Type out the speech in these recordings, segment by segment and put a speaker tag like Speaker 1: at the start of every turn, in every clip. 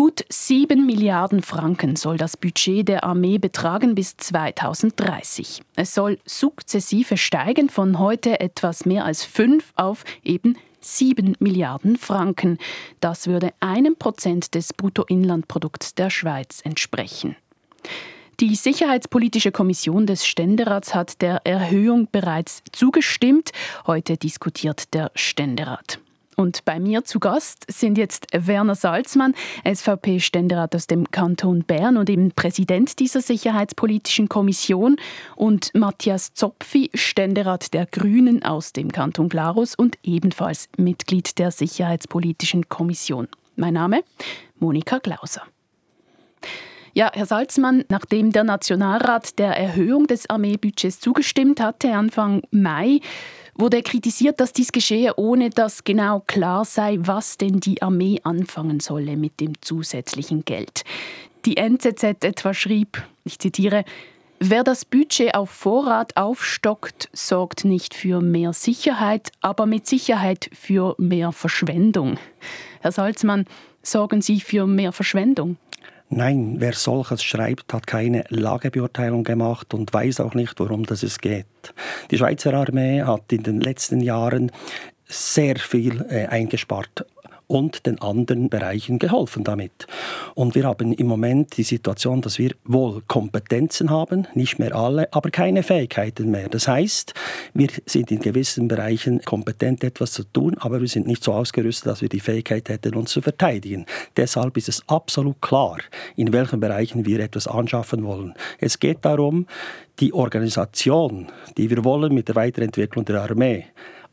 Speaker 1: Gut 7 Milliarden Franken soll das Budget der Armee betragen bis 2030. Es soll sukzessive steigen von heute etwas mehr als 5 auf eben 7 Milliarden Franken. Das würde einem Prozent des Bruttoinlandprodukts der Schweiz entsprechen. Die Sicherheitspolitische Kommission des Ständerats hat der Erhöhung bereits zugestimmt. Heute diskutiert der Ständerat. Und bei mir zu Gast sind jetzt Werner Salzmann, SVP-Ständerat aus dem Kanton Bern und eben Präsident dieser Sicherheitspolitischen Kommission, und Matthias Zopfi, Ständerat der Grünen aus dem Kanton Glarus und ebenfalls Mitglied der Sicherheitspolitischen Kommission. Mein Name Monika Glauser. Ja, Herr Salzmann, nachdem der Nationalrat der Erhöhung des Armeebudgets zugestimmt hatte, Anfang Mai, wurde kritisiert, dass dies geschehe, ohne dass genau klar sei, was denn die Armee anfangen solle mit dem zusätzlichen Geld. Die NZZ etwa schrieb, ich zitiere, Wer das Budget auf Vorrat aufstockt, sorgt nicht für mehr Sicherheit, aber mit Sicherheit für mehr Verschwendung. Herr Salzmann, sorgen Sie für mehr Verschwendung?
Speaker 2: Nein, wer solches schreibt, hat keine Lagebeurteilung gemacht und weiß auch nicht, worum das es geht. Die Schweizer Armee hat in den letzten Jahren sehr viel äh, eingespart und den anderen Bereichen geholfen damit. Und wir haben im Moment die Situation, dass wir wohl Kompetenzen haben, nicht mehr alle, aber keine Fähigkeiten mehr. Das heißt, wir sind in gewissen Bereichen kompetent, etwas zu tun, aber wir sind nicht so ausgerüstet, dass wir die Fähigkeit hätten, uns zu verteidigen. Deshalb ist es absolut klar, in welchen Bereichen wir etwas anschaffen wollen. Es geht darum, die Organisation, die wir wollen mit der Weiterentwicklung der Armee,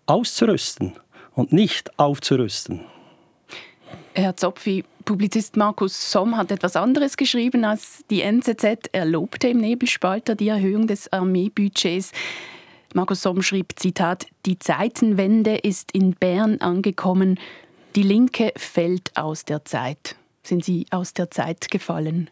Speaker 2: auszurüsten und nicht aufzurüsten.
Speaker 1: Herr Zopfi, Publizist Markus Somm hat etwas anderes geschrieben als die NZZ. Er lobte im Nebelspalter die Erhöhung des Armeebudgets. Markus Somm schrieb, Zitat, die Zeitenwende ist in Bern angekommen. Die Linke fällt aus der Zeit. Sind Sie aus der Zeit gefallen?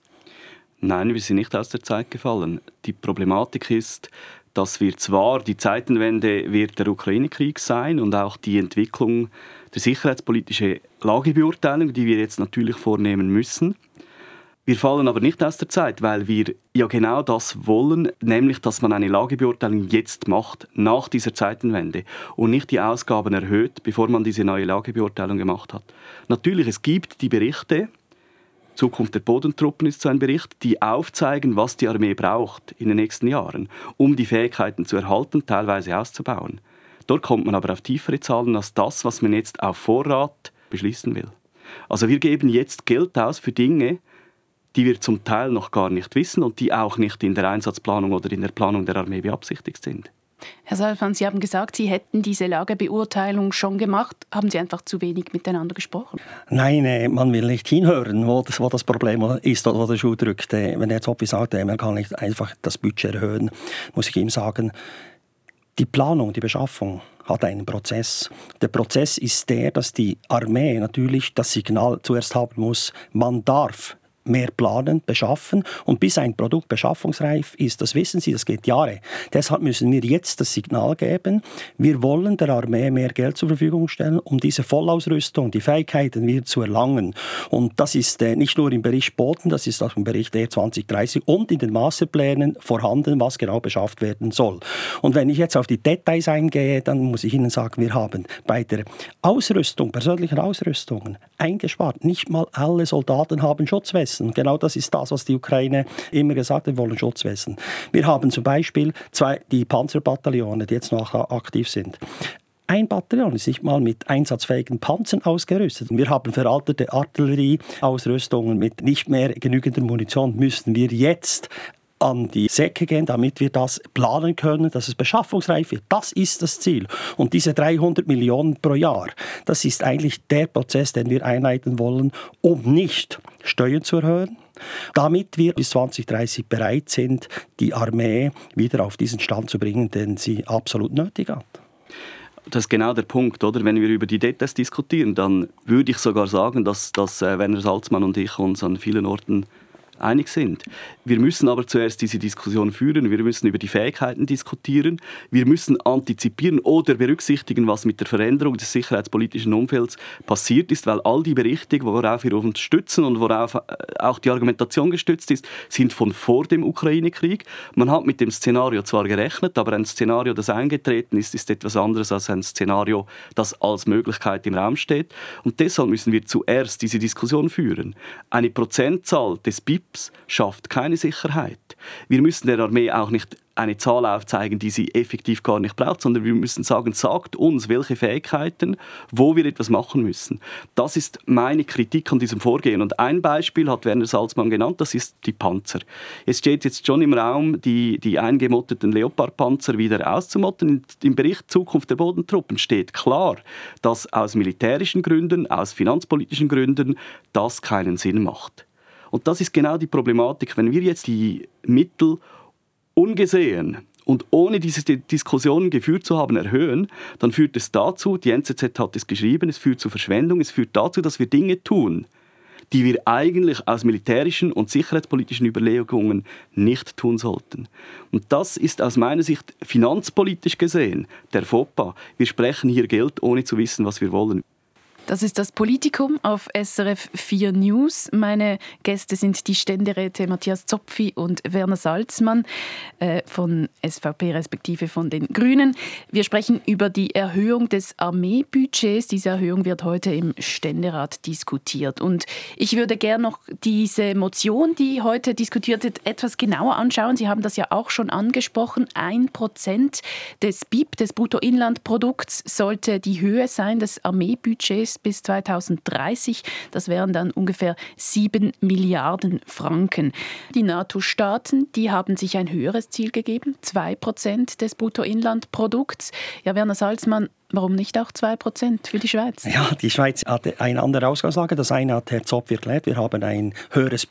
Speaker 3: Nein, wir sind nicht aus der Zeit gefallen. Die Problematik ist, dass wir zwar die Zeitenwende wird der Ukraine-Krieg sein und auch die Entwicklung der sicherheitspolitischen Lagebeurteilung, die wir jetzt natürlich vornehmen müssen. Wir fallen aber nicht aus der Zeit, weil wir ja genau das wollen, nämlich dass man eine Lagebeurteilung jetzt macht, nach dieser Zeitenwende und nicht die Ausgaben erhöht, bevor man diese neue Lagebeurteilung gemacht hat. Natürlich, es gibt die Berichte, Zukunft der Bodentruppen ist so ein Bericht, die aufzeigen, was die Armee braucht in den nächsten Jahren, um die Fähigkeiten zu erhalten, teilweise auszubauen. Dort kommt man aber auf tiefere Zahlen als das, was man jetzt auf Vorrat beschließen will. Also wir geben jetzt Geld aus für Dinge, die wir zum Teil noch gar nicht wissen und die auch nicht in der Einsatzplanung oder in der Planung der Armee beabsichtigt sind.
Speaker 1: Herr Salvan, Sie haben gesagt, Sie hätten diese Lagebeurteilung schon gemacht. Haben Sie einfach zu wenig miteinander gesprochen?
Speaker 2: Nein, äh, man will nicht hinhören, wo das, wo das Problem ist oder wo der Schuh drückt. Äh, wenn jetzt Oppi sagt, man kann nicht einfach das Budget erhöhen, muss ich ihm sagen, die Planung, die Beschaffung hat einen Prozess. Der Prozess ist der, dass die Armee natürlich das Signal zuerst haben muss, man darf mehr planen, beschaffen. Und bis ein Produkt beschaffungsreif ist, das wissen Sie, das geht Jahre. Deshalb müssen wir jetzt das Signal geben, wir wollen der Armee mehr Geld zur Verfügung stellen, um diese Vollausrüstung, die Fähigkeiten wieder zu erlangen. Und das ist äh, nicht nur im Bericht Boden, das ist auch im Bericht E 2030 und in den Masterplänen vorhanden, was genau beschafft werden soll. Und wenn ich jetzt auf die Details eingehe, dann muss ich Ihnen sagen, wir haben bei der Ausrüstung, persönlichen Ausrüstungen eingespart. Nicht mal alle Soldaten haben Schutzweste. Schutzwesten. Genau das ist das, was die Ukraine immer gesagt hat, wir wollen Schutzwesten. Wir haben zum Beispiel zwei, die Panzerbataillone, die jetzt noch aktiv sind. Ein Bataillon ist nicht mal mit einsatzfähigen Panzern ausgerüstet. Wir haben veraltete Artillerieausrüstungen mit nicht mehr genügender Munition. Müssen wir jetzt an die Säcke gehen, damit wir das planen können, dass es beschaffungsreif wird. Das ist das Ziel. Und diese 300 Millionen pro Jahr, das ist eigentlich der Prozess, den wir einleiten wollen, um nicht Steuern zu erhöhen, damit wir bis 2030 bereit sind, die Armee wieder auf diesen Stand zu bringen, den sie absolut nötig hat.
Speaker 3: Das ist genau der Punkt, oder? Wenn wir über die Details diskutieren, dann würde ich sogar sagen, dass, dass äh, Werner Salzmann und ich uns an vielen Orten einig sind. Wir müssen aber zuerst diese Diskussion führen, wir müssen über die Fähigkeiten diskutieren, wir müssen antizipieren oder berücksichtigen, was mit der Veränderung des sicherheitspolitischen Umfelds passiert ist, weil all die Berichte, worauf wir uns stützen und worauf äh, auch die Argumentation gestützt ist, sind von vor dem Ukraine-Krieg. Man hat mit dem Szenario zwar gerechnet, aber ein Szenario, das eingetreten ist, ist etwas anderes als ein Szenario, das als Möglichkeit im Raum steht. Und deshalb müssen wir zuerst diese Diskussion führen. Eine Prozentzahl des BIPs schafft keine Sicherheit. Wir müssen der Armee auch nicht eine Zahl aufzeigen, die sie effektiv gar nicht braucht, sondern wir müssen sagen, sagt uns, welche Fähigkeiten, wo wir etwas machen müssen. Das ist meine Kritik an diesem Vorgehen. Und ein Beispiel hat Werner Salzmann genannt, das ist die Panzer. Es steht jetzt schon im Raum, die, die eingemotteten Leopard-Panzer wieder auszumotten. Im Bericht Zukunft der Bodentruppen steht klar, dass aus militärischen Gründen, aus finanzpolitischen Gründen das keinen Sinn macht. Und das ist genau die Problematik. Wenn wir jetzt die Mittel ungesehen und ohne diese Diskussionen geführt zu haben, erhöhen, dann führt es dazu, die NZZ hat es geschrieben, es führt zu Verschwendung, es führt dazu, dass wir Dinge tun, die wir eigentlich aus militärischen und sicherheitspolitischen Überlegungen nicht tun sollten. Und das ist aus meiner Sicht finanzpolitisch gesehen der FOPA. Wir sprechen hier Geld, ohne zu wissen, was wir wollen.
Speaker 1: Das ist das Politikum auf SRF 4 News. Meine Gäste sind die Ständeräte Matthias Zopfi und Werner Salzmann äh, von SVP respektive von den Grünen. Wir sprechen über die Erhöhung des Armeebudgets. Diese Erhöhung wird heute im Ständerat diskutiert. Und ich würde gerne noch diese Motion, die heute diskutiert wird, etwas genauer anschauen. Sie haben das ja auch schon angesprochen. Ein Prozent des BIP, des Bruttoinlandprodukts, sollte die Höhe sein des Armeebudgets bis 2030. Das wären dann ungefähr 7 Milliarden Franken. Die NATO-Staaten, die haben sich ein höheres Ziel gegeben, 2 Prozent des Bruttoinlandprodukts. Ja, Werner Salzmann, Warum nicht auch 2% für die Schweiz?
Speaker 2: Ja, die Schweiz hat eine andere Ausgangslage. Das eine hat Herr Zopf erklärt. Wir haben ein höheres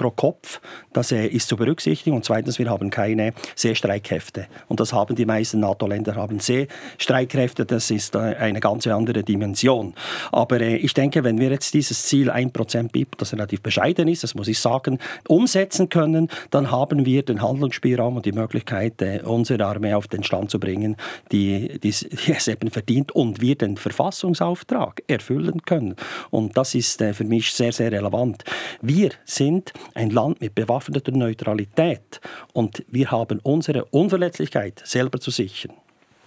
Speaker 2: pro Kopf. Das äh, ist zu berücksichtigen. Und zweitens, wir haben keine Seestreitkräfte. Und das haben die meisten NATO-Länder haben Seestreitkräfte. Das ist äh, eine ganz andere Dimension. Aber äh, ich denke, wenn wir jetzt dieses Ziel 1% BIP, das relativ bescheiden ist, das muss ich sagen, umsetzen können, dann haben wir den Handlungsspielraum und die Möglichkeit, unsere Armee auf den Stand zu bringen, die, die, es eben verdient und wir den Verfassungsauftrag erfüllen können. Und das ist für mich sehr, sehr relevant. Wir sind ein Land mit bewaffneter Neutralität und wir haben unsere Unverletzlichkeit selber zu sichern.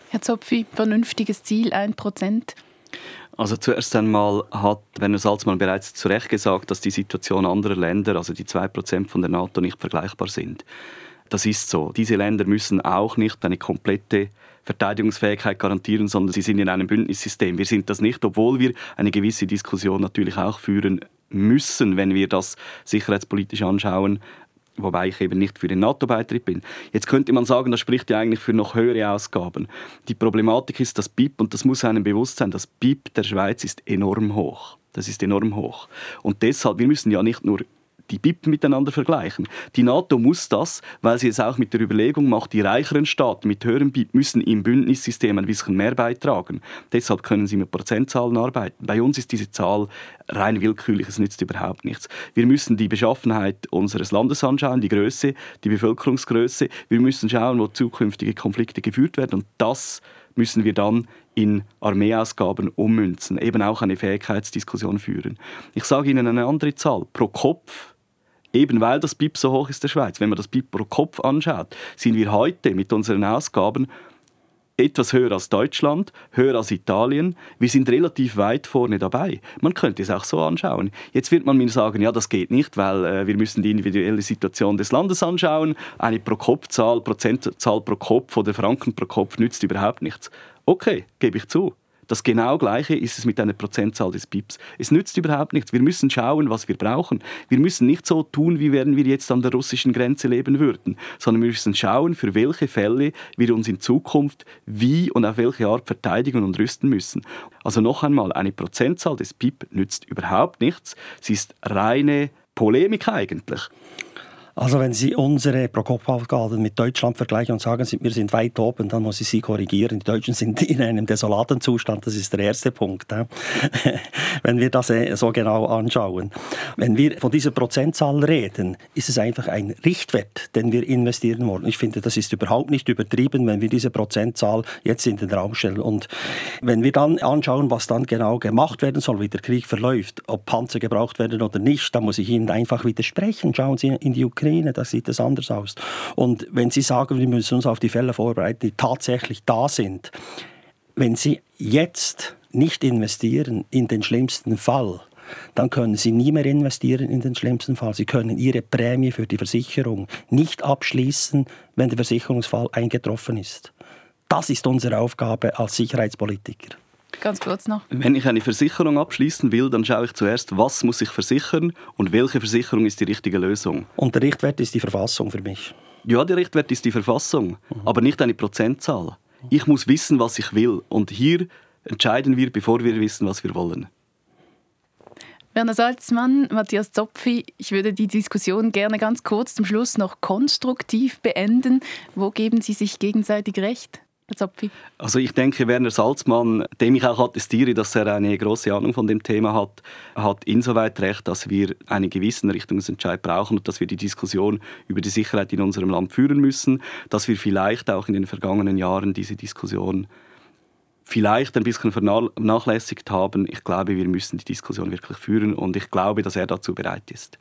Speaker 1: Herr Zopfi, vernünftiges Ziel, 1%?
Speaker 3: Also zuerst einmal hat Werner Salzmann bereits zu Recht gesagt, dass die Situation anderer Länder, also die 2% von der NATO, nicht vergleichbar sind. Das ist so. Diese Länder müssen auch nicht eine komplette Verteidigungsfähigkeit garantieren, sondern sie sind in einem Bündnissystem. Wir sind das nicht, obwohl wir eine gewisse Diskussion natürlich auch führen müssen, wenn wir das sicherheitspolitisch anschauen, wobei ich eben nicht für den NATO-Beitritt bin. Jetzt könnte man sagen, das spricht ja eigentlich für noch höhere Ausgaben. Die Problematik ist, das BIP, und das muss einem bewusst sein, das BIP der Schweiz ist enorm hoch. Das ist enorm hoch. Und deshalb, wir müssen ja nicht nur die BIP miteinander vergleichen. Die NATO muss das, weil sie es auch mit der Überlegung macht, die reicheren Staaten mit höherem BIP müssen im Bündnissystem ein bisschen mehr beitragen. Deshalb können sie mit Prozentzahlen arbeiten. Bei uns ist diese Zahl rein willkürlich, es nützt überhaupt nichts. Wir müssen die Beschaffenheit unseres Landes anschauen, die Größe, die Bevölkerungsgröße. Wir müssen schauen, wo zukünftige Konflikte geführt werden und das müssen wir dann in Armeeausgaben ummünzen, eben auch eine Fähigkeitsdiskussion führen. Ich sage Ihnen eine andere Zahl. Pro Kopf eben weil das BIP so hoch ist in der Schweiz, wenn man das BIP pro Kopf anschaut, sind wir heute mit unseren Ausgaben etwas höher als Deutschland, höher als Italien. Wir sind relativ weit vorne dabei. Man könnte es auch so anschauen. Jetzt wird man mir sagen, ja, das geht nicht, weil äh, wir müssen die individuelle Situation des Landes anschauen. Eine Pro-Kopf-Zahl, Prozentzahl pro Kopf oder Franken pro Kopf nützt überhaupt nichts. Okay, gebe ich zu. Das genau Gleiche ist es mit einer Prozentzahl des BIPs. Es nützt überhaupt nichts. Wir müssen schauen, was wir brauchen. Wir müssen nicht so tun, wie wenn wir jetzt an der russischen Grenze leben würden, sondern wir müssen schauen, für welche Fälle wir uns in Zukunft wie und auf welche Art verteidigen und rüsten müssen. Also noch einmal, eine Prozentzahl des BIP nützt überhaupt nichts. Sie ist reine Polemik eigentlich.
Speaker 2: Also wenn Sie unsere Pro-Kopf-Ausgaben mit Deutschland vergleichen und sagen, wir sind weit oben, dann muss ich Sie korrigieren. Die Deutschen sind in einem desolaten Zustand, das ist der erste Punkt. wenn wir das äh, so genau anschauen. Wenn wir von dieser Prozentzahl reden, ist es einfach ein Richtwert, den wir investieren wollen. Ich finde, das ist überhaupt nicht übertrieben, wenn wir diese Prozentzahl jetzt in den Raum stellen. Und wenn wir dann anschauen, was dann genau gemacht werden soll, wie der Krieg verläuft, ob Panzer gebraucht werden oder nicht, dann muss ich Ihnen einfach widersprechen. Schauen Sie in die Ukraine Ukraine, da sieht es anders aus. Und wenn Sie sagen, wir müssen uns auf die Fälle vorbereiten, die tatsächlich da sind, wenn Sie jetzt nicht investieren in den schlimmsten Fall, dann können Sie nie mehr investieren in den schlimmsten Fall. Sie können Ihre Prämie für die Versicherung nicht abschließen, wenn der Versicherungsfall eingetroffen ist. Das ist unsere Aufgabe als Sicherheitspolitiker.
Speaker 1: Ganz kurz noch.
Speaker 3: Wenn ich eine Versicherung abschließen will, dann schaue ich zuerst, was muss ich versichern und welche Versicherung ist die richtige Lösung.
Speaker 2: Und der Richtwert ist die Verfassung für mich.
Speaker 3: Ja, der Richtwert ist die Verfassung, mhm. aber nicht eine Prozentzahl. Ich muss wissen, was ich will. Und hier entscheiden wir, bevor wir wissen, was wir wollen.
Speaker 1: Werner Salzmann, Matthias Zopfi, ich würde die Diskussion gerne ganz kurz zum Schluss noch konstruktiv beenden. Wo geben Sie sich gegenseitig recht?
Speaker 3: Zopfi? Also ich denke, Werner Salzmann, dem ich auch attestiere, dass er eine große Ahnung von dem Thema hat, hat insoweit recht, dass wir einen gewissen Richtungsentscheid brauchen und dass wir die Diskussion über die Sicherheit in unserem Land führen müssen, dass wir vielleicht auch in den vergangenen Jahren diese Diskussion vielleicht ein bisschen vernachlässigt haben. Ich glaube, wir müssen die Diskussion wirklich führen und ich glaube, dass er dazu bereit ist.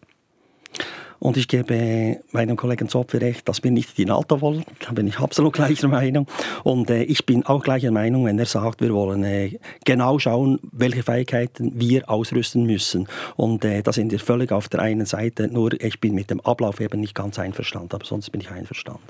Speaker 2: Und ich gebe meinem Kollegen Zopfi recht, dass wir nicht die NATO wollen. Da bin ich absolut gleicher Meinung. Und äh, ich bin auch gleicher Meinung, wenn er sagt, wir wollen äh, genau schauen, welche Fähigkeiten wir ausrüsten müssen. Und äh, da sind wir völlig auf der einen Seite. Nur ich bin mit dem Ablauf eben nicht ganz einverstanden, aber sonst bin ich einverstanden.